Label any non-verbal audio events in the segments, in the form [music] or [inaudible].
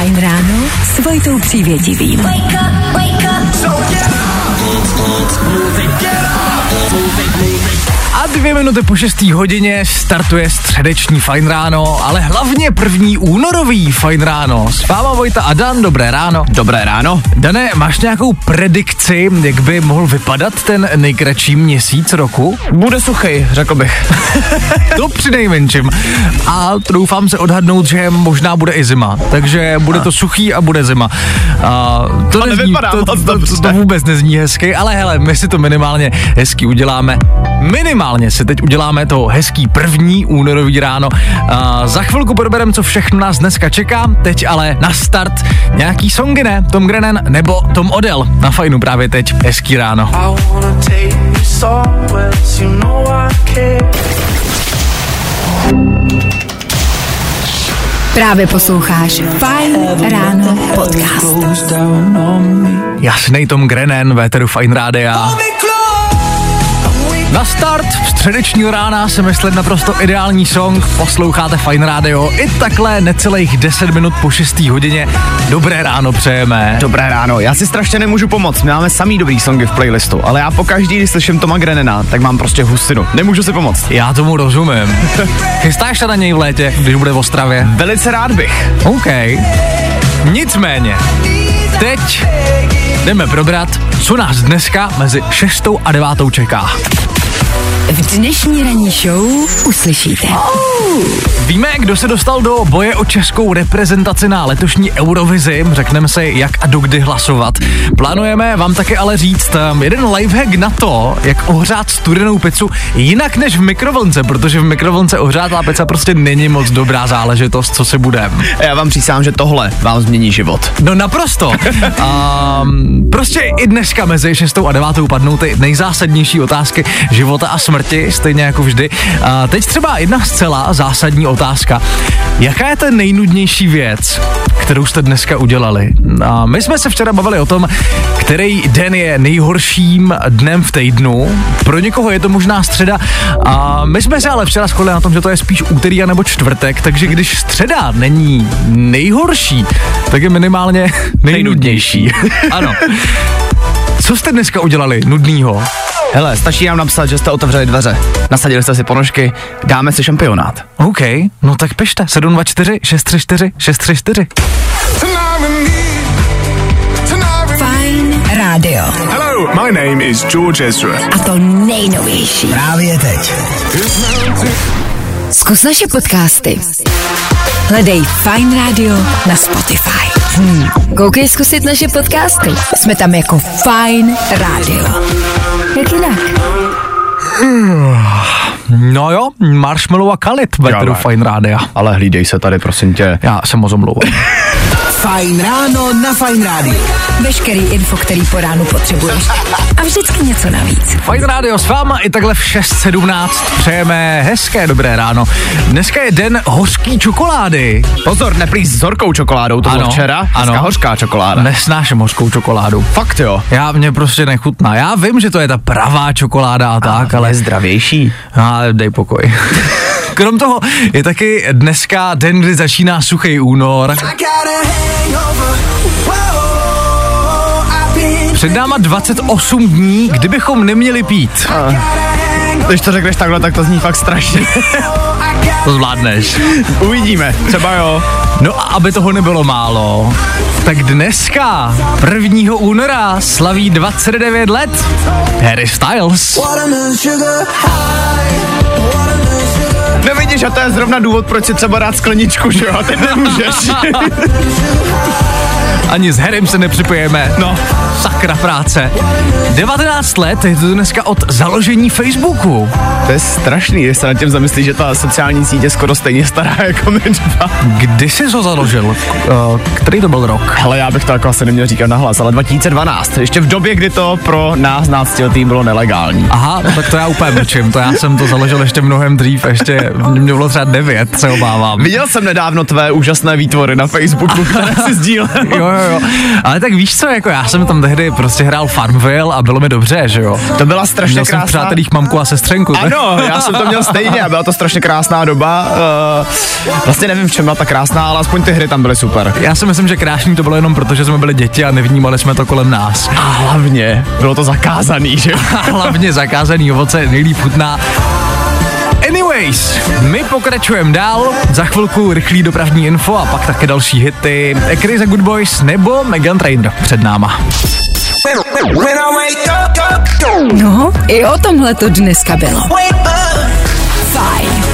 Fajn ráno s Vojtou Přívětivým. Wake up, wake up. So A dvě minuty po 6. hodině startuje středeční Fajn ráno, ale hlavně první únorový Fajn ráno. S váma Vojta a Dan, dobré ráno. Dobré ráno. Dane, máš nějakou predikci, jak by mohl vypadat ten nejkratší měsíc roku? Bude suchý, řekl bych. [laughs] To při nejmenším. A troufám se odhadnout, že možná bude i zima. Takže bude to suchý a bude zima. A to, To nevypadá to, to, to, to vůbec nezní hezky, ale hele, my si to minimálně hezky uděláme. Minimálně si teď uděláme to hezký první únorový ráno. A za chvilku probereme, co všechno nás dneska čeká. Teď ale na start nějaký songy, ne? Tom Grennan nebo Tom Odell. Na fajnu právě teď. Hezký ráno. You know. Právě posloucháš Fajn ráno podcast. Jasnej Tom Grennan, véteru Fine Rádia. Na start středečního rána se myslet naprosto ideální song, posloucháte Fine Radio i takhle necelých 10 minut po 6. hodině. Dobré ráno přejeme. Dobré ráno, já si strašně nemůžu pomoct, my máme samý dobrý songy v playlistu, ale já pokaždý, když slyším Toma Grenena, tak mám prostě husinu. Nemůžu si pomoct. Já tomu rozumím. [laughs] Chystáš se na něj v létě, když bude v Ostravě? Velice rád bych. OK. Nicméně, teď jdeme probrat, co nás dneska mezi 6. a 9. čeká. Thank you. V dnešní ranní show uslyšíte. Víme, kdo se dostal do boje o českou reprezentaci na letošní Eurovizi, řekneme si, jak a dokdy hlasovat. Plánujeme vám také ale říct um, jeden lifehack na to, jak ohřát studenou pizzu jinak než v mikrovlnce, protože v mikrovlnce ohřátá pizza prostě není moc dobrá záležitost, co si budem. A já vám přísám, že tohle vám změní život. No naprosto. [laughs] Um, prostě i dneska mezi 6. a 9. padnou ty nejzásadnější otázky života a smrti, stejně jako vždy. A teď třeba jedna zcela zásadní otázka. Jaká je ta nejnudnější věc, kterou jste dneska udělali? A my jsme se včera bavili o tom, který den je nejhorším dnem v týdnu. Pro někoho je to možná středa. A my jsme se ale včera shodli na tom, že to je spíš úterý nebo čtvrtek, takže když středa není nejhorší, tak je minimálně [laughs] nejnudnější. [laughs] ano. Co jste dneska udělali nudnýho? Hele, stačí nám napsat, že jste otevřeli dveře, nasadili jste si ponožky, dáme si šampionát. OK, no tak pište. 724 634 634. Fajn rádio. Hello, my name is George Ezra. A to nejnovější. Právě teď. Zkus naše podcasty. Hledej Fine Radio na Spotify. Hmm. Koukej zkusit naše podcasty. Jsme tam jako Fine Radio. Jak jinak? No jo, Marshmallow a Kalit, Jo, Fine Rádia. Ale hlídej se tady, prosím tě. Já se moc omlouvám. Fajn ráno na Fajn rádiu. Veškerý info, který po ránu potřebuješ. A vždycky něco navíc. Fajn Radio s váma i takhle v 6.17 přejeme hezké dobré ráno. Dneska je den hořký čokolády. Pozor, neplý s horkou čokoládou, to bylo Ano, včera, ano. dneska hořká čokoláda. Nesnáším hořkou čokoládu. Fakt jo. Já mě prostě nechutná. Já vím, že to je ta pravá čokoláda a tak, ale je zdravější. Ale dej pokoj. [laughs] Krom toho je taky dneska den, kdy začíná suchý únor. Před náma 28 dní, kdybychom neměli pít. Když to řekneš takhle, tak to zní fakt strašně. [laughs] To zvládneš. Uvidíme, třeba jo. No a aby toho nebylo málo, tak dneska, 1. února, slaví 29 let Harry Styles. Nevidíš, a to je zrovna důvod, proč si třeba dát skleničku, že jo? A teď nemůžeš. [laughs] Ani s Harrym se nepřipojeme. No, sakra práce. 19 let je to dneska od založení Facebooku. to je strašný, když se nad tím zamyslíš, že ta sociální sítě je skoro stejně stará jako my dva. Kdy jsi ho založil? Eh, Který to byl rok? Ale já bych to jako asi neměl říkat nahlas, ale 2012, ještě v době, kdy to pro nás náctiletý bylo nelegální. Aha, no tak to já úplně mlčím, to já jsem to založil ještě mnohem dřív, ještě mě bylo třeba 9, se obávám. Viděl jsem nedávno tvé úžasné výtvory na Facebooku, které [laughs] si sdílel. Jo, jo. Ale tak víš co, jako já jsem tam tehdy prostě hrál Farmville a bylo mi dobře, že jo. To byla strašně Měl jsem v krásná... přátelích mamku a sestřenku. tak- Ano, já jsem to měl stejně a byla to strašně krásná doba. Uh, vlastně nevím, v čem byla ta krásná, ale aspoň ty hry tam byly super. Já si myslím, že krásný to bylo jenom proto, že jsme byli děti a nevnímali jsme to kolem nás. A hlavně bylo to zakázaný, že? A [laughs] hlavně zakázaný ovoce nejlíp chutná. Anyways, my pokračujeme dál, za chvilku rychlý dopravní info a pak také další hity Crazy Good Boys nebo Megan Trainor před náma. No, i o tomhle to dneska bylo. Fajn.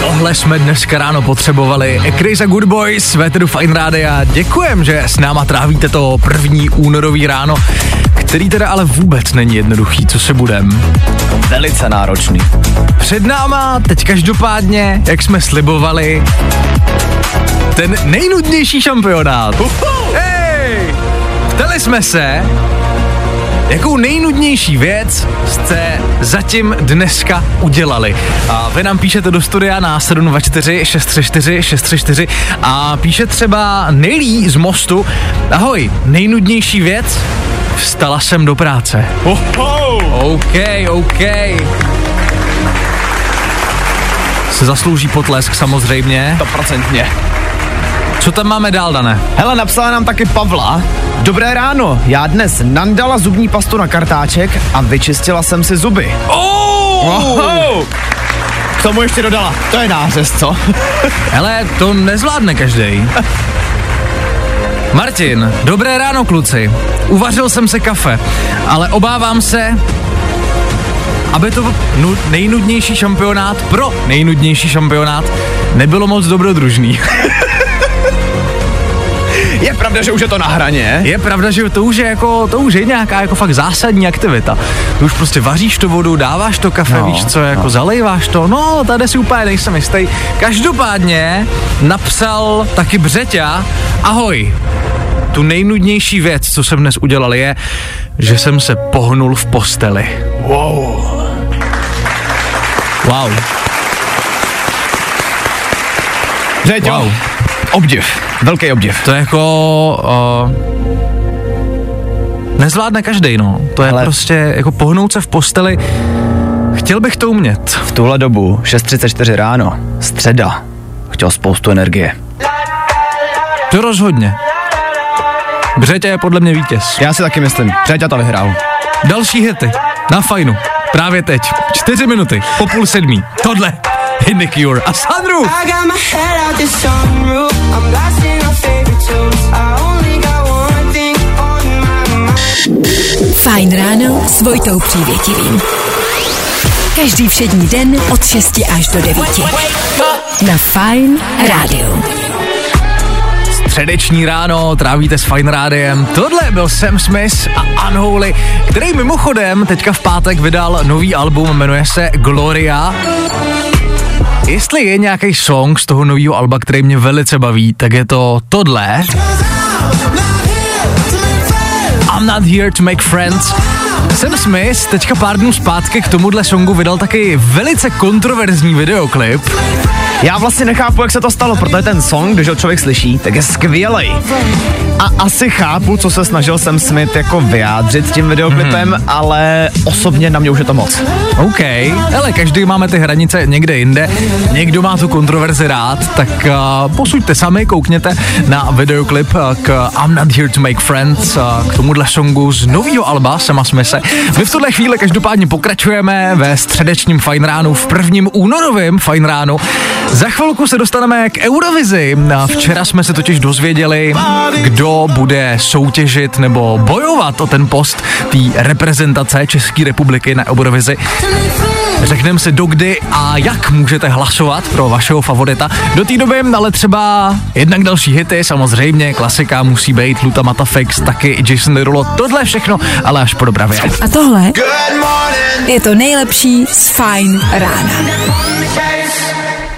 Tohle jsme dneska ráno potřebovali. Crazy Good Boys, Véteru Fine Rádia. Děkujem, že s náma trávíte to první únorový ráno, který teda ale vůbec není jednoduchý, co se budem. Velice náročný. Před náma teď každopádně, jak jsme slibovali, ten nejnudnější šampionát. Hej! Ptali jsme se, jakou nejnudnější věc jste zatím dneska udělali. A vy nám píšete do studia na 724 634 634 a píše třeba Nelí z Mostu. Ahoj, nejnudnější věc? Vstala jsem do práce. Oho! OK, OK. Se zaslouží potlesk samozřejmě. To procentně. Co tam máme dál, Dané? Hele, napsala nám taky Pavla. Dobré ráno, já dnes nandala zubní pastu na kartáček a vyčistila jsem si zuby. Oho! K tomu ještě dodala. To je nářez, co? [laughs] Hele, to nezvládne každý. Martin, dobré ráno kluci. Uvařil jsem se kafe, ale obávám se, aby to nu- nejnudnější šampionát pro nejnudnější šampionát nebylo moc dobrodružný. [laughs] Je pravda, že už je to na hraně. Je pravda, že to už je jako, to už je nějaká jako fakt zásadní aktivita. Ty už prostě vaříš to vodu, dáváš to kafe, No, víš co, jako no. zalejváš to, no tady si úplně nejsem jistý. Každopádně napsal taky Břeťa, ahoj, tu nejnudnější věc, co jsem dnes udělal, je, že jsem se pohnul v posteli. Wow. Wow. Řeťo, Wow. Obdiv. Velký obdiv. To je jako... Uh, nezvládne každý, no. To je Ale- prostě jako pohnout se v posteli. Chtěl bych to umět. V tuhle dobu, 6.34 ráno, středa, chtěl spoustu energie. To rozhodně. Břetě je podle mě vítěz. Já si taky myslím, Řeťa to vyhrál. Další hity. Na fajnu. Právě teď. Čtyři minuty. Po půl sedmí. Tohle. The Cure a Sandru. I got my head out the sunroof. I'm blasting our favorite tunes. I only got one thing on my mind. Fajn ráno s Vojtou Přívětivým. Každý všední den od 6 až do 9. Na Fajn rádiu. Středeční ráno trávíte s Fine Rádiem. Tohle byl Sam Smith a Unholy, který mimochodem teďka v pátek vydal nový album, jmenuje se Gloria. Jestli je nějaký song z toho nového alba, který mě velice baví, tak je to tohle. I'm not here to make friends. Sam Smith teďka pár dnů zpátky k tomuhle songu vydal taky velice kontroverzní videoklip. Já vlastně nechápu, jak se to stalo, protože ten song, když ho člověk slyší, tak je skvělej. A asi chápu, co se snažil Sam Smith jako vyjádřit tím videoklipem, hmm. ale osobně na mě už je to moc. OK, ale každý máme ty hranice někde jinde, někdo má tu kontroverzi rád, tak uh, posuďte sami, koukněte na videoklip uh, k I'm Not Here To Make Friends, uh, k tomuhle songu z nového alba Sama Smise. My v tuhle chvíli každopádně pokračujeme ve středečním Fine Ránu, v prvním únorovém Fine Ránu. Za chvilku se dostaneme k Eurovizi. Včera jsme se totiž dozvěděli, kdo bude soutěžit nebo bojovat o ten post té reprezentace České republiky na Eurovizi. Řekneme si dokdy a jak můžete hlasovat pro vašeho favorita. Do té doby ale třeba jednak další hity, samozřejmě klasika musí být Luta Matafix, taky Jason Derulo, tohle všechno, ale až po dopravě. A tohle je to nejlepší z Fajn rána.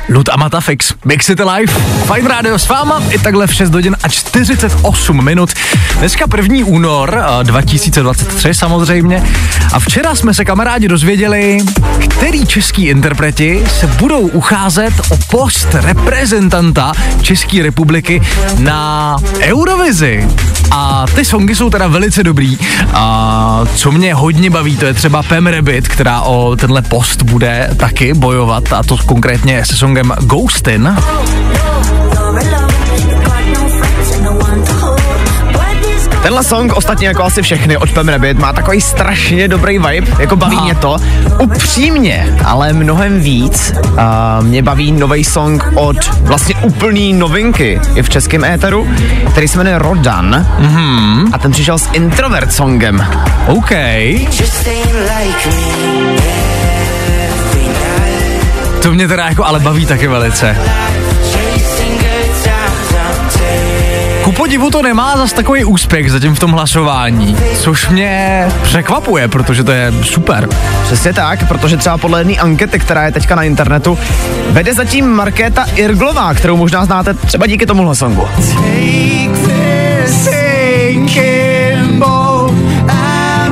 Lud a Matafix, Big City Life, Fine Radio s váma i takhle v 6 hodin a 48 minut. Dneska 1. únor eh, 2023 samozřejmě a včera jsme se kamarádi dozvěděli, který český interpreti se budou ucházet o post reprezentanta České republiky na Eurovizi. A ty songy jsou teda velice dobrý. A co mě hodně baví, to je třeba Pam Rabbit, která o tenhle post bude taky bojovat a to konkrétně se songem Ghostin. Tenhle song, ostatně jako asi všechny od Pam Rabbit, má takový strašně dobrý vibe, jako baví Aha. mě to. Upřímně, ale mnohem víc a mě baví nový song od vlastně úplný novinky i v českém éteru, který se jmenuje Rodan mm-hmm. a ten přišel s introvert songem. OK. Just To mě teda jako ale baví taky velice. Ku podivu to nemá zas takový úspěch zatím v tom hlasování, což mě překvapuje, protože to je super. Přesně tak, protože třeba podle jedné ankety, která je teďka na internetu, vede zatím Markéta Irglová, kterou možná znáte třeba díky tomuhle songu.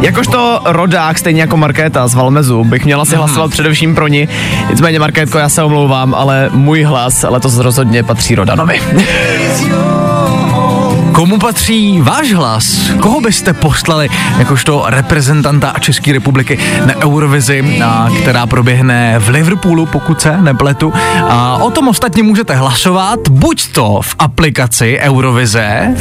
Jakožto rodák, stejně jako Markéta z Valmezu, bych měla si hlasovat především pro ní. Nicméně, Markétko, já se omlouvám, ale můj hlas letos rozhodně patří Rodanovi. Komu patří váš hlas? Koho byste poslali jakožto reprezentanta České republiky na Eurovizi, a, která proběhne v Liverpoolu, pokud se nepletu. A o tom ostatně můžete hlasovat buď to v aplikaci Eurovize,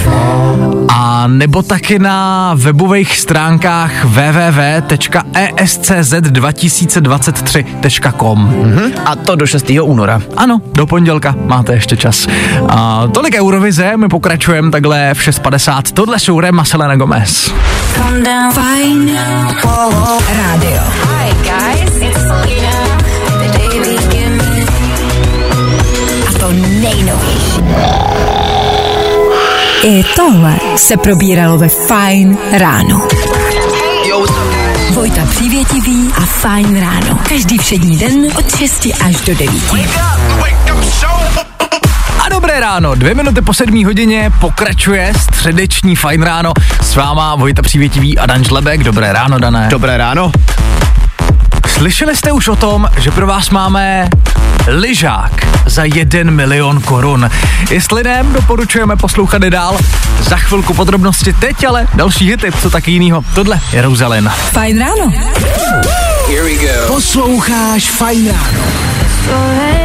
a nebo taky na webových stránkách www.esc2023.com. Mhm. A to do 6. února. Ano, do pondělka máte ještě čas. A tolik Eurovize, my pokračujeme takhle v 6.50. Tohle jsou Rem a Selena Gomez. Fajn rádio. Hi guys, it's Selena. The Daily Gimme. A to nejnovější. I tohle se probíralo ve Fajn ráno. Vojta Přívětivý a Fajn ráno. Každý všední den od 6 až do 9. A dobré ráno, dvě minuty po sedmí hodině pokračuje středeční Fajn ráno. S váma Vojta Přívětivý a Dan Žlebek. Dobré ráno, Dané. Dobré ráno. Slyšeli jste už o tom, že pro vás máme lyžák za 1 milion korun. Jestli ne, doporučujeme poslouchat i dál. Za chvilku podrobnosti teď, ale další hity, co taky jinýho. Tohle je Rosalyn. Fajn ráno. Posloucháš Fajn ráno. I can't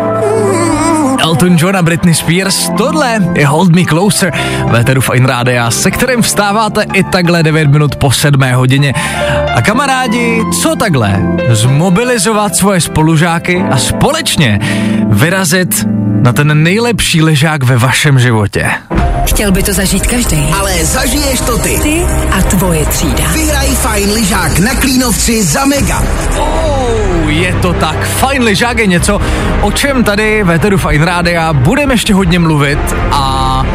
Elton John a Britney Spears, tohle je Hold Me Closer, veteru Fine Rádia, se kterým vstáváte i takhle 9 minut po 7 hodině. A kamarádi, co takhle? Zmobilizovat svoje spolužáky a společně vyrazit na ten nejlepší ležák ve vašem životě. Chtěl by to zažít každý. Ale zažiješ to ty. Ty a tvoje třída. Vyhraj fajn lyžák na Klínovci za mega. Oh, je to tak. Fajn lyžák je něco, o čem tady ve Tedu Fajn Rádia budeme ještě hodně mluvit a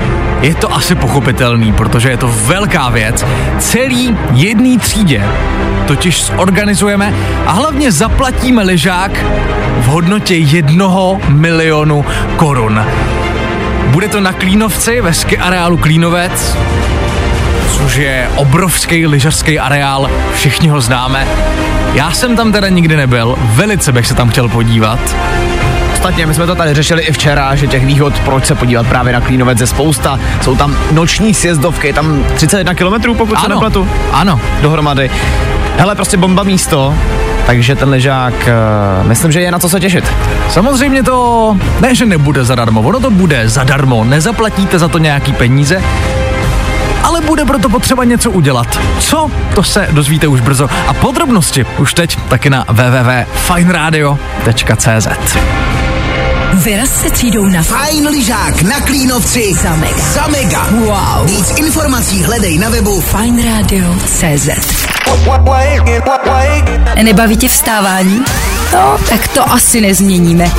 je to asi pochopitelný, protože je to velká věc. Celý jedný třídě totiž zorganizujeme a hlavně zaplatíme lyžák v hodnotě jednoho milionu korun. Bude to na Klínovci ve ski areálu Klínovec, což je obrovský lyžařský areál, všichni ho známe. Já jsem tam teda nikdy nebyl, velice bych se tam chtěl podívat. Ostatně my jsme to tady řešili i včera, že těch výhod, proč se podívat právě na Klínovec je spousta. Jsou tam noční sjezdovky, je tam 31 km, pokud se Ano, nepletu, ano. dohromady. Hele, prostě bomba místo, takže ten ležák, uh, myslím, že je na co se těšit. Samozřejmě to ne, že nebude zadarmo, ono to bude zadarmo, nezaplatíte za to nějaký peníze, ale bude proto potřeba něco udělat. Co? To se dozvíte už brzo. A podrobnosti už teď taky na www.fineradio.cz Vyraz se třídou na Fajn lyžák na Klínovci Za mega. Za mega. Wow. Víc informací hledej na webu Fajn Radio CZ. Nebaví tě vstávání? No, tak to asi nezměníme.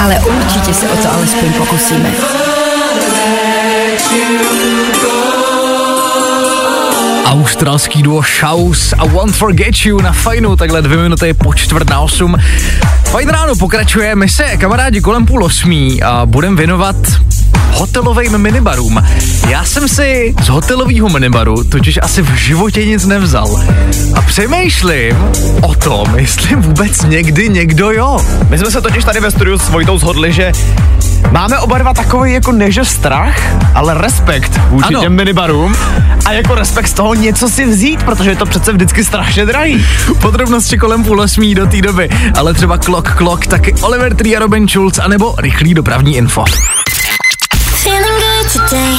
Ale určitě se o to alespoň pokusíme. Australský duo Shouse a Won't Forget You na fajnu, takhle dvě minuty po čtvrt na osm. Fajn ráno pokračuje, my se kamarádi kolem půl osmí a budeme věnovat hotelovým minibarům. Já jsem si z hotelového minibaru totiž asi v životě nic nevzal. A přemýšlím o tom, jestli vůbec někdy někdo jo. My jsme se totiž tady ve studiu s Vojtou shodli, že máme oba dva takový jako než strach, ale respekt vůči Ano. těm minibarům a jako respekt z toho něco si vzít, protože je to přece vždycky strašně drahý. Podrobnosti kolem půl osmí do té doby, ale třeba klok klok, taky Oliver Tree a Robin Schulz, anebo rychlý dopravní info. Feeling good today.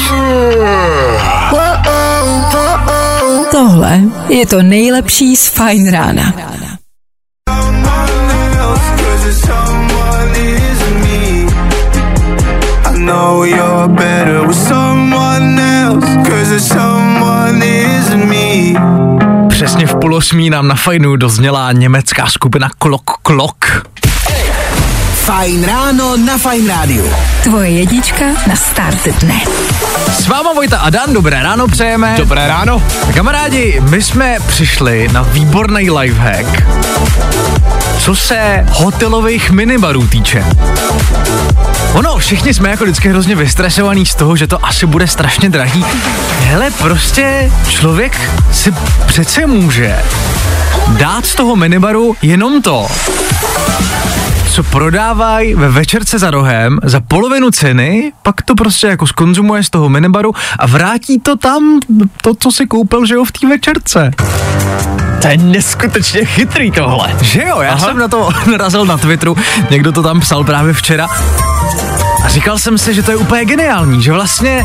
Tohle je to nejlepší z Fajn rána. know you're better with someone else. Cause there's someone isn't me. Přesně v půl osmí nám na fajnu dozněla německá skupina Klok Klok. Fajn ráno na Fajn rádiu. Tvoje jedička na start dne. S váma Vojta a Dan, dobré ráno přejeme. Dobré ráno. Kamarádi, my jsme přišli na výborný lifehack, co se hotelových minibarů týče. Ono, všichni jsme jako vždycky hrozně vystresovaní z toho, že to asi bude strašně drahý. Hele, prostě člověk si přece může dát z toho minibaru jenom to, co prodávají ve večerce za rohem za polovinu ceny, pak to prostě jako skonzumuje z toho minibaru a vrátí to tam, to, co si koupil, že jo, v té večerce. To je neskutečně chytrý tohle. Že jo, já Aha. jsem na to [laughs] narazil na Twitteru, někdo to tam psal právě včera. A říkal jsem si, že to je úplně geniální, že vlastně,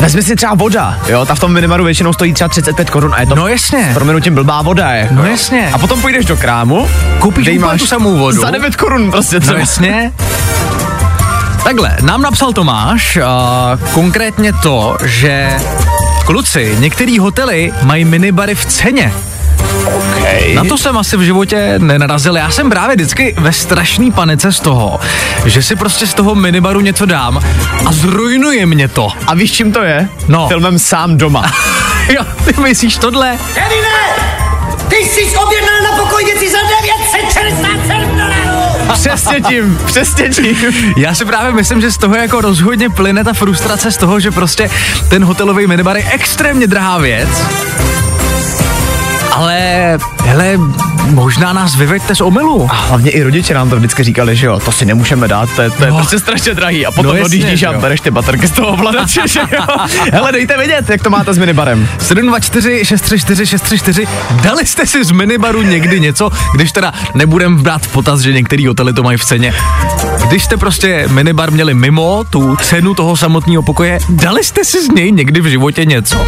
Vezmi si třeba voda, jo, ta v tom minibaru většinou stojí třeba 35 korun a je to no jasně, s proměnutím blbá voda, jako. No jasně. A potom půjdeš do krámu, koupíš úplně tu samou vodu. za 9 korun prostě No třeba. jasně. Takhle, nám napsal Tomáš a konkrétně to, že kluci, některý hotely mají minibary v ceně. Okay. Na to jsem asi v životě nenarazil. Já jsem právě vždycky ve strašný panice z toho, že si prostě z toho minibaru něco dám a zrujnuje mě to. A víš, čím to je? No. Filmem Sám doma. [laughs] Jo, ty myslíš tohle? Ty jsi objednal na pokojnici za 967 dolarů! přesně tím, přesně tím. [laughs] Já si právě myslím, že z toho jako rozhodně plyne ta frustrace z toho, že prostě ten hotelový minibar je extrémně drahá věc. Ale, hele, možná nás vyveďte z omylu. A hlavně i rodiče nám to vždycky říkali, že jo, to si nemůžeme dát, to je, to je No. prostě strašně drahý. A potom No odjíždíš a bereš ty baterky z toho ovladače, že jo. [laughs] Hele, dejte vědět, jak to máte s minibarem. 724 634 634 Dali jste si z minibaru někdy něco, když teda nebudem brát v potaz, že některý hotely to mají v ceně. Když jste prostě minibar měli mimo tu cenu toho samotného pokoje, dali jste si z něj někdy v životě něco?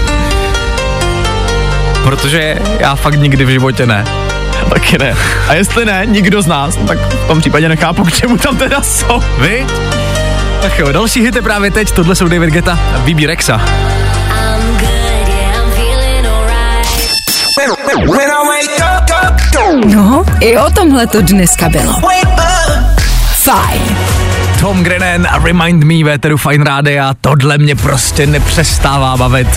Protože já fakt nikdy v životě ne. Taky ne. A jestli ne, nikdo z nás, no tak v tom případě nechápu, k čemu tam teda jsou. Vy? Tak jo, další hity právě teď, tohle jsou David Geta a Bibi Rexa. No, i o tomhle to dneska bylo. Fajn. Tom Grennan a Remind Me Véteru Fine Rádia, tohle mě prostě nepřestává bavit.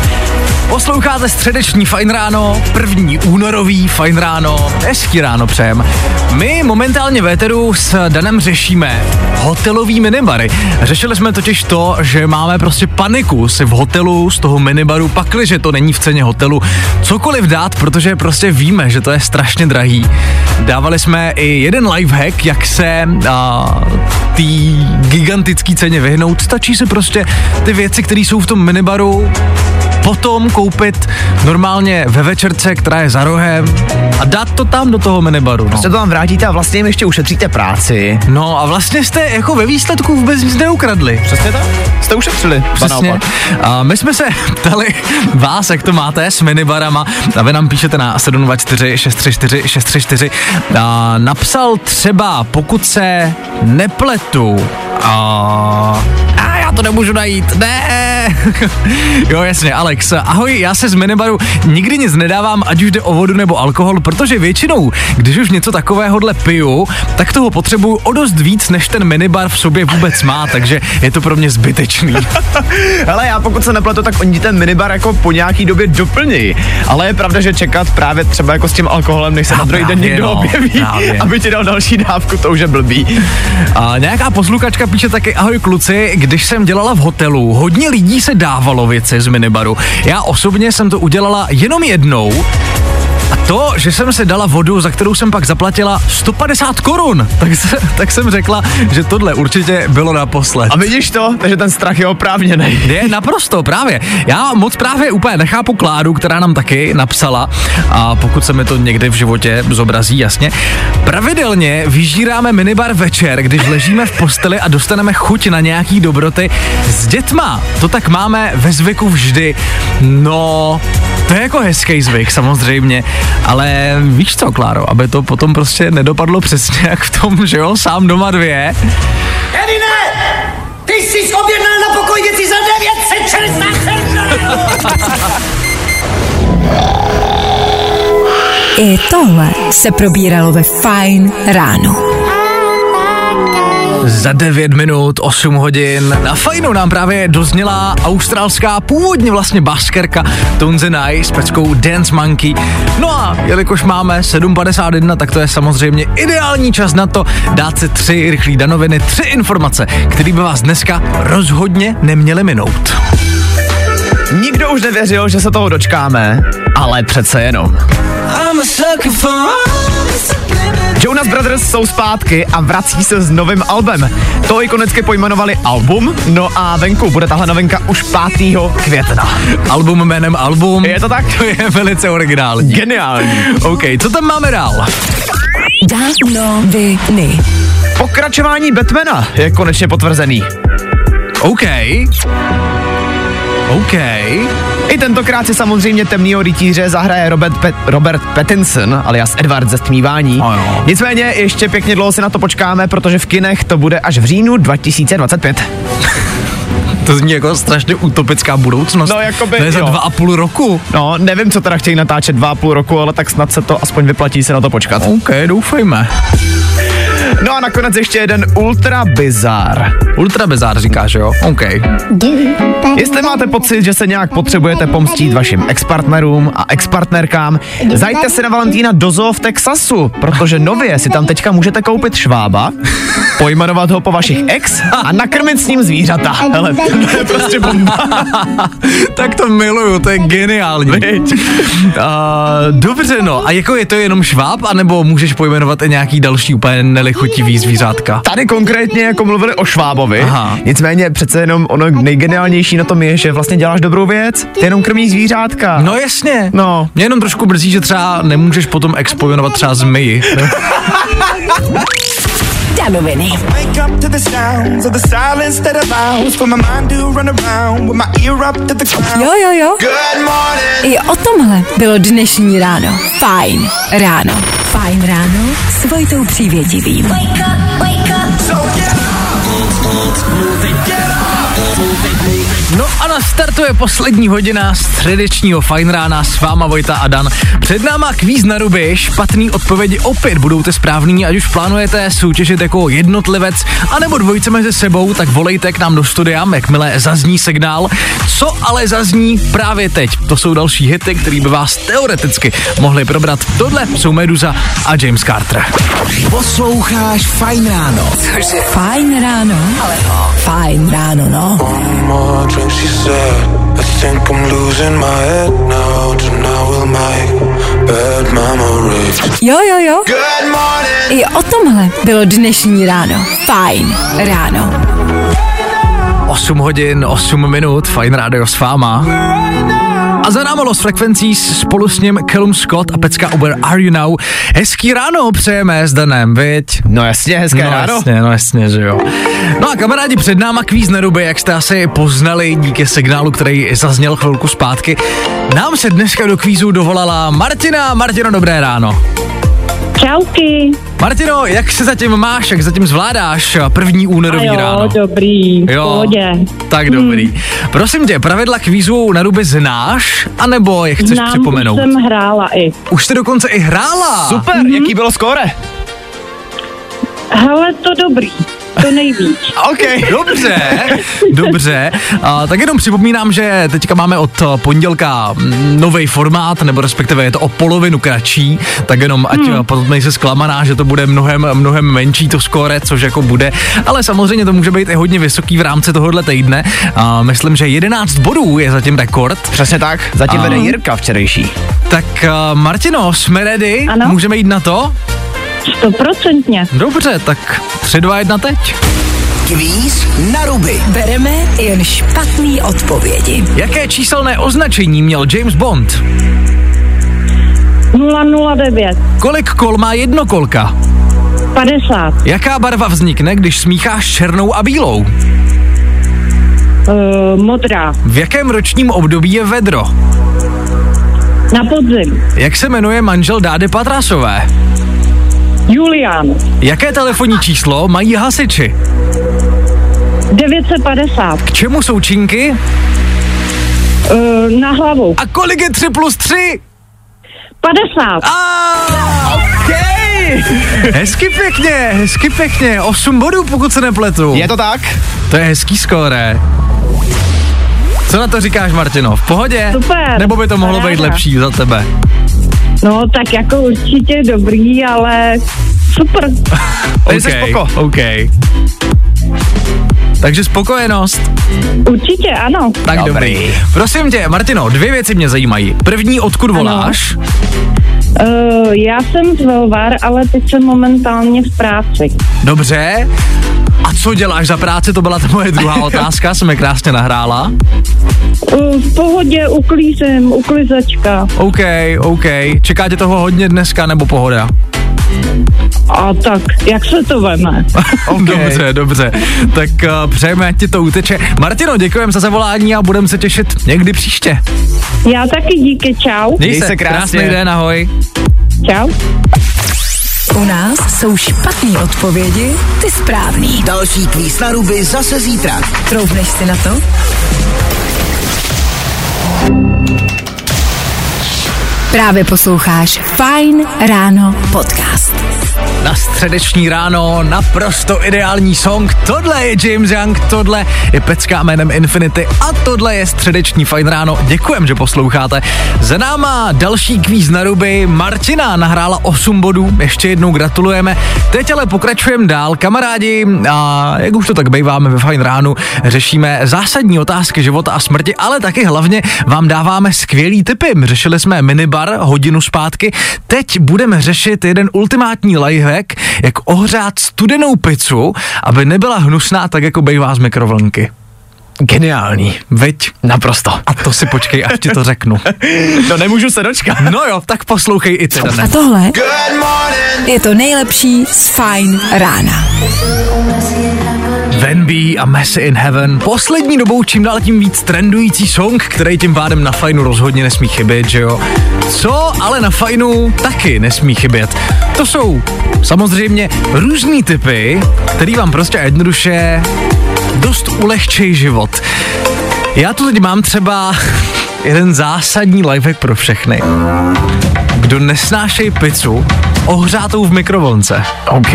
Posloucháte středeční Fajn ráno, první únorový Fajn ráno, hezký ráno přejem. My momentálně Véteru s Danem řešíme hotelový minibary. Řešili jsme totiž to, že máme prostě paniku si v hotelu z toho minibaru, pakliže to není v ceně hotelu, cokoliv dát, protože prostě víme, že to je strašně drahý. Dávali jsme i jeden lifehack, jak se a, tý gigantický ceně vyhnout. Stačí si prostě ty věci, které jsou v tom minibaru, potom koupit normálně ve večerce, která je za rohem a dát to tam do toho minibaru. No. Se to tam vrátíte a vlastně jim ještě ušetříte práci. no a vlastně jste jako ve výsledku vůbec nic neukradli. Přesně tak? Jste ušetřili. Přesně. A my jsme se [laughs] ptali vás, jak to máte s minibarama a vy nám píšete na 724 634 634. A napsal třeba, pokud se nepletu, a, a já to nemůžu najít, ne, [laughs] jo, jasně, Alex. Ahoj, já se z minibaru nikdy nic nedávám, ať už jde o vodu nebo alkohol, protože většinou, když už něco takovéhohle piju, tak toho potřebuju o dost víc, než ten minibar v sobě vůbec má, takže je to pro mě zbytečný. [laughs] Hele, já pokud se nepletu, tak oni ten minibar jako po nějaký době doplní. Ale je pravda, že čekat právě třeba jako s tím alkoholem, než se na druhý den někdo no, objeví, právě. aby ti dal další dávku, to už je blbý. A nějaká posluchačka píše taky, ahoj kluci, když jsem dělala v hotelu, hodně lidí se dávalo věci z minibaru. Já osobně jsem to udělala jenom jednou, a to, že jsem se dala vodu, za kterou jsem pak zaplatila 150 korun, tak, se, tak jsem řekla, že tohle určitě bylo naposled. A vidíš to? Takže ten strach je oprávněný. Je naprosto, právě. Já moc právě úplně nechápu Kláru, která nám taky napsala, a pokud se mi to někdy v životě zobrazí, jasně. Pravidelně vyžíráme minibar večer, když ležíme v posteli a dostaneme chuť na nějaký dobroty s dětma. To tak máme ve zvyku vždy. No, to je jako hezký zvyk, samozřejmě, ale víš co, Kláro, aby to potom prostě nedopadlo přesně jak v tom, že jo, sám doma dvě. Edine! Ty jsi objednal na pokoj věci za 967 dolarů! I tohle se probíralo ve Fine ráno. Za 9 minut, 8 hodin. Na fajnu nám právě dozněla australská, původně vlastně baskerka Tonze Nye s peckou Dance Monkey. No a jelikož máme 7.51, tak to je samozřejmě ideální čas na to dát si tři rychlé danoviny, tři informace, které by vás dneska rozhodně neměly minout. Nikdo už nevěřil, že se toho dočkáme, ale přece jenom. I'm a sucker for Brothers jsou zpátky a vrací se s novým albem. To ikonicky pojmenovali album, no a venku bude tahle novinka už 5. května. Album jménem album. Je to tak? To je velice originální. Geniální. OK, co tam máme dál? Danoviny. Pokračování Batmana je konečně potvrzený. OK. OK. I tentokrát si samozřejmě temnýho rytíře zahraje Robert, Pet- Robert Pattinson, alias Edward ze stmívání. Ano. Nicméně ještě pěkně dlouho si na to počkáme, protože v kinech to bude až v říjnu 2025. [laughs] To zní jako strašně utopická budoucnost. No, jakoby, to je za jo. dva a půl roku. No, nevím, co teda chtějí natáčet dva a půl roku, ale tak snad se to aspoň vyplatí se na to počkat. OK, doufejme. No a nakonec ještě jeden ultra bizar. Ultra bizár říkáš, jo? OK. Jestli máte pocit, že se nějak potřebujete pomstít vašim expartnerům a expartnerkám, zajďte si na Valentína do zoo v Texasu, protože nově si tam teďka můžete koupit švába, pojmenovat ho po vašich ex a nakrmit s ním zvířata. Hele, to je prostě bomba. [laughs] tak to miluju, to je geniální. Viď? Uh, dobře, no. A jako je to jenom šváb, anebo můžeš pojmenovat i nějaký další úplně nelichotivý zvířátka? Tady konkrétně jako mluvili o švábovi, Aha. nicméně přece jenom ono nejgeniálnější na tom je, že vlastně děláš dobrou věc, ty jenom krmíš zvířátka. No jasně. No. Mě jenom trošku brzí, že třeba nemůžeš potom expojovat třeba zmiji. [laughs] Danoviny. Wake up to the sounds of the silence that allows for my mind to run around with my ear up to the ground. Jo, jo, jo. Good morning. I o tomhle bylo dnešní ráno. Fajn ráno. Fajn ráno s Vojtou Přívětivým. No a nastartuje poslední hodina středečního fajn rána s váma Vojta a Dan. Před náma kvíz na ruby, špatný odpovědi opět budou ty správný, ať už plánujete soutěžit jako jednotlivec, anebo dvojice mezi sebou, tak volejte k nám do studia, jakmile zazní signál. Co ale zazní právě teď? To jsou další hity, které by vás teoreticky mohli probrat. Tohle jsou Meduza a James Carter. Posloucháš Fajn ráno. Cože? Fajn ráno. Ale fajn ráno, no. Drink, she said. I think I'm losing my head now. Tonight we'll make bad memories. Jo, jo, jo. Good morning. I o tomhle bylo dnešní ráno. Fajn ráno. 8 hodin, 8 minut, fajn rádio s váma. A za náma Los Frekvencí spolu s ním Callum Scott a pecka Uber Are You Now. Hezký ráno přejeme s Danem, viď? No jasně, hezké no ráno. jasně, no jasně, že jo. No a kamarádi, před náma kvíz na ruby, jak jste asi poznali díky signálu, který zazněl chvilku zpátky. Nám se dneska do kvízu dovolala Martina. Martino, dobré ráno. Čauky. Martino, jak se zatím máš, jak zatím zvládáš první únorový A jo, ráno? dobrý, v Jo, pohodě. tak dobrý. Prosím tě, pravidla kvízu na ruby znáš, anebo je chceš Znám, připomenout? už jsem hrála i. Už jsi dokonce i hrála. Super, Mhm. jaký bylo skóre? Hele, to dobrý, to nejvíc. OK. Dobře, dobře. A, tak jenom připomínám, že teďka máme od eh, pondělka nový formát, nebo respektive je to o polovinu kratší, tak jenom ať hmm. potom nejsi zklamaná, že to bude mnohem, mnohem menší to skóre, což jako bude, ale samozřejmě to může být i hodně vysoký v rámci tohohle týdne. A myslím, že 11 bodů je zatím rekord. Přesně tak, zatím A- vede Jirka včerejší. Tak uh, Martino, jsme ready? Ano. Můžeme jít na to? Stoprocentně. Dobře, tak 3, 2, 1 teď. Kvíz na ruby. Bereme jen špatný odpovědi. Jaké číselné označení měl James Bond? 009, Kolik kol má jednokolka? 50, Jaká barva vznikne, když smícháš černou a bílou? uh, modrá, V jakém ročním období je vedro? na podzim, Jak se jmenuje manžel Dády Patrásové? Julián, Jaké telefonní číslo mají hasiči? 950, K čemu jsou činky? uh, na hlavu, A kolik je 3 plus 3? 50, A okay. Hezky pěkně, hezky pěkně. 8 bodů, pokud se nepletu. Je to tak? To je hezký skóre. Co na to říkáš, Martino? V pohodě? Super, Nebo by to mohlo být lepší za tebe? No tak jako určitě dobrý, ale super. [laughs] Tady jsi spoko. OK. Takže spokojenost. Určitě, ano. Tak dobrý. Dobrý. dobrý. Prosím tě, Martino, dvě věci mě zajímají. První, odkud voláš? Uh, já jsem z Velvar, ale teď jsem momentálně v práci. Dobře. A co děláš za práci? To byla ta moje druhá [laughs] otázka, jsem je krásně nahrála. Uh, v pohodě uklízím, uklizačka. OK, OK. Čeká tě toho hodně dneska, nebo pohoda? A tak, jak se to veme? [laughs] Okay. Dobře, dobře. Tak uh, přejeme, ať ti to uteče. Martino, děkujeme za zavolání a budeme se těšit někdy příště. Já taky díky, čau. Měj Měj se, se krásně. krásný den, ahoj. Čau. U nás jsou špatný odpovědi, ty správný. Další kvíz na ruby zase zítra. Troufneš si na to? Právě posloucháš Fine Ráno podcast. Na středeční ráno naprosto ideální song. Tohle je James Young, tohle je pecka jménem Infinity a tohle je středeční fajn ráno. Děkujem, že posloucháte. Za náma další kvíz na ruby. Martina nahrála 8 bodů, ještě jednou gratulujeme. Teď ale pokračujeme dál, kamarádi, a jak už to tak býváme ve fajn ránu, řešíme zásadní otázky života a smrti, ale taky hlavně vám dáváme skvělý tipy. Řešili jsme minibar hodinu zpátky, teď budeme řešit jeden ultimátní lifehack, jak ohřát studenou pizzu, aby nebyla hnusná tak jako bývá z mikrovlnky. Geniální, veď? Naprosto. A to si počkej, až ti to řeknu. No nemůžu se dočkat. No jo, tak poslouchej i ty, A tohle je to nejlepší z Fine Rána. Venby a Messi in Heaven. Poslední dobou čím dál tím víc trendující song, který tím pádem na fajnu rozhodně nesmí chybět, že jo? Co ale na fajnu taky nesmí chybět? To jsou samozřejmě různý typy, který vám prostě jednoduše dost ulehčej život. Já tu teď mám třeba [laughs] jeden zásadní lifehack pro všechny. Kdo nesnášej pizzu ohřátou v mikrovlnce. OK.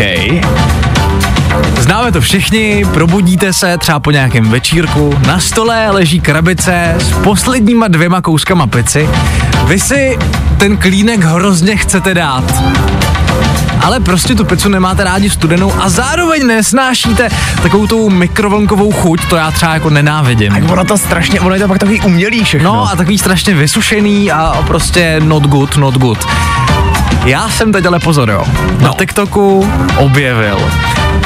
Známe to všichni, probudíte se třeba po nějakém večírku, na stole leží krabice s posledníma dvěma kouskama pici, vy si ten klínek hrozně chcete dát. Ale prostě tu pizzu nemáte rádi studenou a zároveň nesnášíte takovou tu mikrovlnkovou chuť, to já třeba jako nenávidím. Tak ono to strašně, ono je to pak takový umělý všechno. No a takový strašně vysušený a prostě not good, not good. Já jsem teď ale pozor, jo. Na TikToku objevil,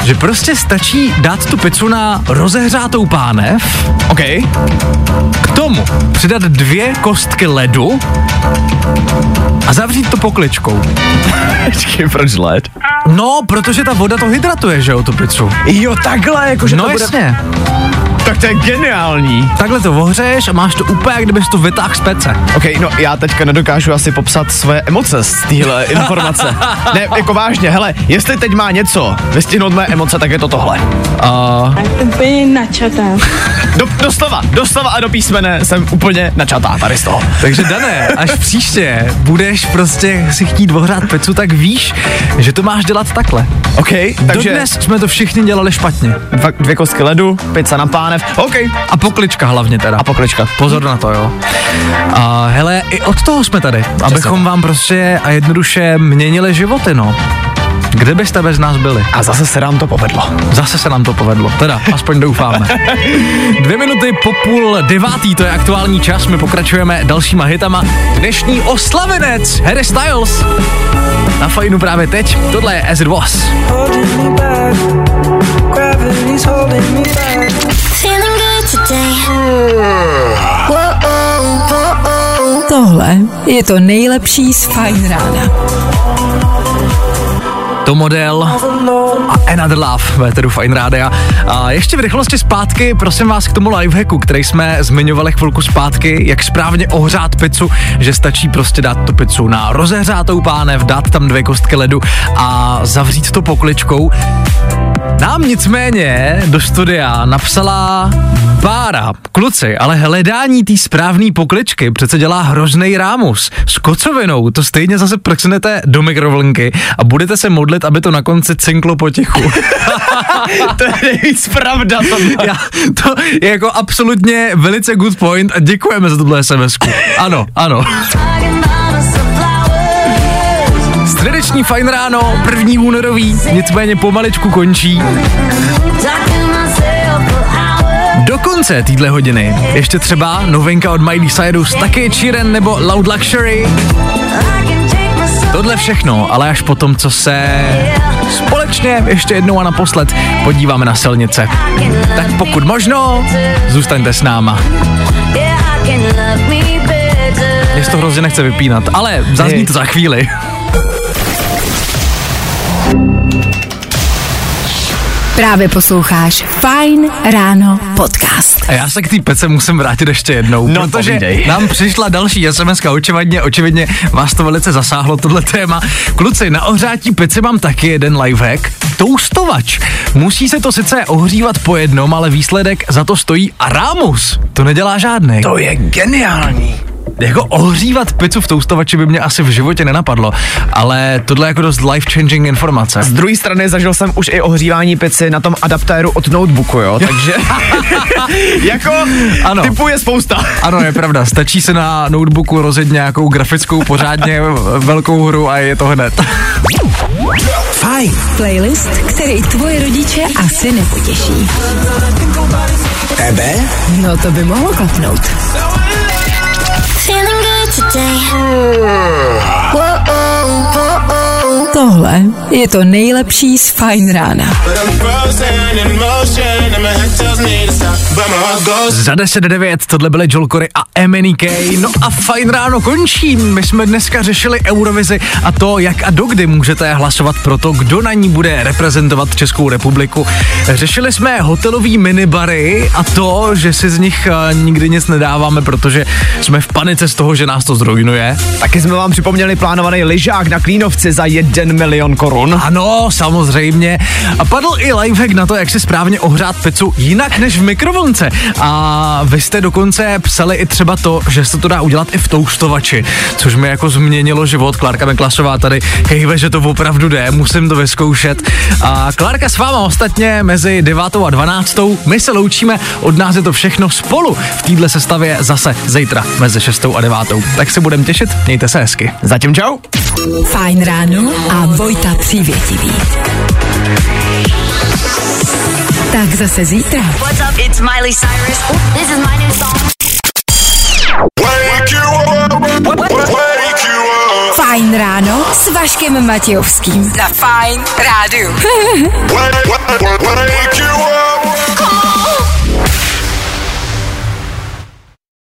že prostě stačí dát tu pizzu na rozehřátou pánev, OK. k tomu přidat dvě kostky ledu a zavřít to pokličkou. Proč led? No, protože ta voda to hydratuje, že jo, tu pizzu. Jo, takhle, jakože No to bude... jasně. Tak to je geniální. Takhle to ohřeješ a máš to úplně, jak kdybys to vytáhl z pece. OK, no já teďka nedokážu asi popsat svoje emoce z téhle informace. [laughs] ne, jako vážně, hele, jestli teď má něco vystihnout mé emoce, tak je to tohle. A Úplně načatá. [laughs] Do, doslova, doslova a do písmene jsem úplně načatá tady z toho. takže Dané, až příště budeš prostě si chtít ohřát pizzu, tak víš, že to máš dělat takhle. OK, takže Dodnes jsme to všichni dělali špatně. dva, dvě kostky ledu, pizza na pánev, OK. A poklička hlavně teda. A poklička. Pozor na to, jo. A hele, i od toho jsme tady, abychom vám prostě a jednoduše měnili životy, no. Kde byste bez nás byli? A zase se nám to povedlo. Zase se nám to povedlo, teda aspoň doufáme. [laughs] Dvě minuty po půl devátý, to je aktuální čas, my pokračujeme dalšíma hitama. Dnešní oslavenec Harry Styles. Na fajnu právě teď, tohle je As It Was. Feeling good today. Tohle je to nejlepší z Fajn rána. To model a Another Love ve tedy Fine Rádia. A ještě v rychlosti zpátky, prosím vás k tomu lifehacku, který jsme zmiňovali chvilku zpátky, jak správně ohřát pizzu, že stačí prostě dát tu pizzu na rozehřátou pánev, dát tam dvě kostky ledu a zavřít to pokličkou. Nám nicméně do studia napsala Bára, kluci, ale hledání té správné pokličky přece dělá hrozný rámus. S kocovinou to stejně zase prknete do mikrovlnky a budete se modlit, aby to na konci cinklo potichu. [laughs] to je nejvíc pravda to. Já, to je jako absolutně velice good point a děkujeme za tuhle sms Ano, ano. Středeční fajn ráno, první únorový, nicméně pomaličku končí. Do konce týdle hodiny ještě třeba novinka od Miley Cyrus, taky Chiren nebo Loud Luxury. Tohle všechno, ale až potom, co se společně ještě jednou a naposled podíváme na silnice. Tak pokud možno, zůstaňte s náma. Mě to hrozně nechce vypínat, ale zazní to za chvíli. Právě posloucháš Fajn ráno podcast. A já se k té pece musím vrátit ještě jednou, No, protože povídej. [laughs] nám přišla další SMS, očividně, očividně vás to velice zasáhlo, tohle téma. Kluci, na ohřátí pece mám taky jeden lifehack. Toustovač. Musí se to sice ohřívat po jednom, ale výsledek za to stojí a rámus. To nedělá žádný. To je geniální. Jako ohřívat pizzu v toustovači by mě asi v životě nenapadlo, ale tohle je jako dost life-changing informace. Z druhé strany zažil jsem už i ohřívání pici na tom adaptéru od notebooku, jo, [laughs] takže [laughs] jako Ano. typů je spousta. Ano, je pravda, stačí se na notebooku rozjet nějakou grafickou pořádně velkou hru a je to hned. Fajn. Playlist, který tvoje rodiče asi nepotěší. Tebe? No to by mohlo klapnout. Feeling good today. Tohle je to nejlepší z Fajn rána. Za 10.09 tohle byly Joel Corey a Emily Kay. No a fajn ráno končí. My jsme dneska řešili Eurovizi a to, jak a dokdy můžete hlasovat pro to, kdo na ní bude reprezentovat Českou republiku. Řešili jsme hotelový minibary a to, že si z nich eh, nikdy nic nedáváme, protože jsme v panice z toho, že nás to zrujnuje. Taky jsme vám připomněli plánovaný lyžák na Klínovci za 1 milion korun. Ano, samozřejmě. A padl i lifehack na to, jak si správně ohřát pizzu jinak než v mikrovlnce. A vy jste dokonce psali i třeba to, že se to dá udělat i v toustovači, což mi jako změnilo život. Klárka Meklasová tady hejve, že to opravdu jde, musím to vyzkoušet. A Klárka s váma ostatně mezi 9 a 12. My se loučíme, od nás je to všechno spolu. V téhle sestavě zase zítra mezi 6 a 9. Tak se budeme těšit, mějte se hezky. Zatím čau. Fajn ráno a Vojta Přívětivý. Tak zase zítra. What's up? It's Miley Cyrus. This is my new song. Fajn ráno s Vaškem Matějovským. Na Fajn on.